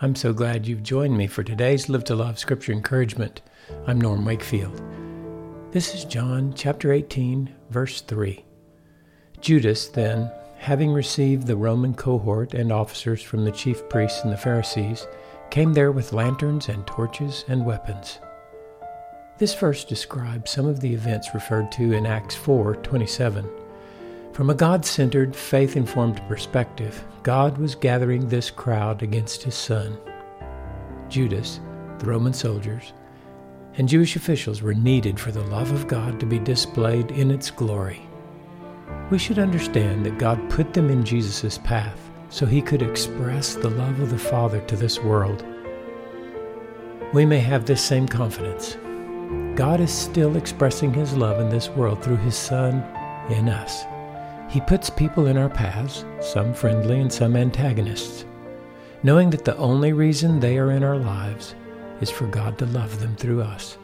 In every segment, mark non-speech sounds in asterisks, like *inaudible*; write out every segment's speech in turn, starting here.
I'm so glad you've joined me for today's Live to Love Scripture Encouragement. I'm Norm Wakefield. This is John chapter 18, verse 3. Judas, then, having received the Roman cohort and officers from the chief priests and the Pharisees, came there with lanterns and torches and weapons. This verse describes some of the events referred to in Acts 4:27. From a God-centered, faith-informed perspective, God was gathering this crowd against his son. Judas, the Roman soldiers, and Jewish officials were needed for the love of God to be displayed in its glory. We should understand that God put them in Jesus' path so he could express the love of the Father to this world. We may have this same confidence. God is still expressing his love in this world through his Son in us. He puts people in our paths, some friendly and some antagonists, knowing that the only reason they are in our lives is for God to love them through us.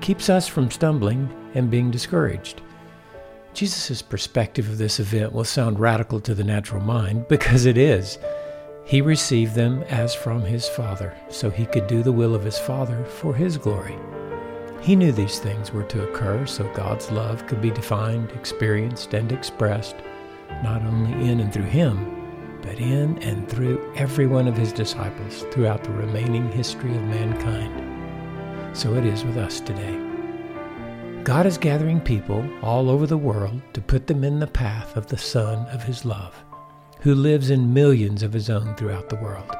Keeps us from stumbling and being discouraged Jesus' perspective of this event will sound radical to the natural mind *laughs* because it is. He received them as from his Father, so he could do the will of his Father for his glory. He knew these things were to occur so God's love could be defined, experienced, and expressed, not only in and through him, but in and through every one of his disciples throughout the remaining history of mankind. So it is with us today. God is gathering people all over the world to put them in the path of the Son of His love, who lives in millions of His own throughout the world.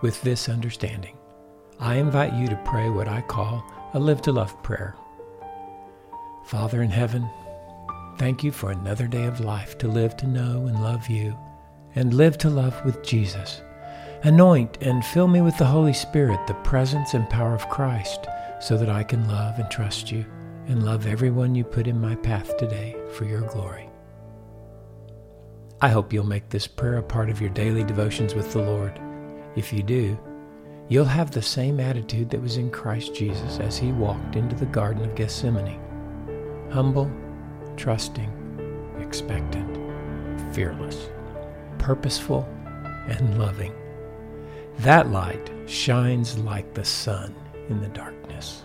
With this understanding, I invite you to pray what I call a live to love prayer. Father in heaven, thank you for another day of life to live to know and love you, and live to love with Jesus. Anoint and fill me with the Holy Spirit, the presence and power of Christ, so that I can love and trust you and love everyone you put in my path today for your glory. I hope you'll make this prayer a part of your daily devotions with the Lord. If you do, you'll have the same attitude that was in Christ Jesus as he walked into the Garden of Gethsemane humble, trusting, expectant, fearless, purposeful, and loving. That light shines like the sun in the darkness.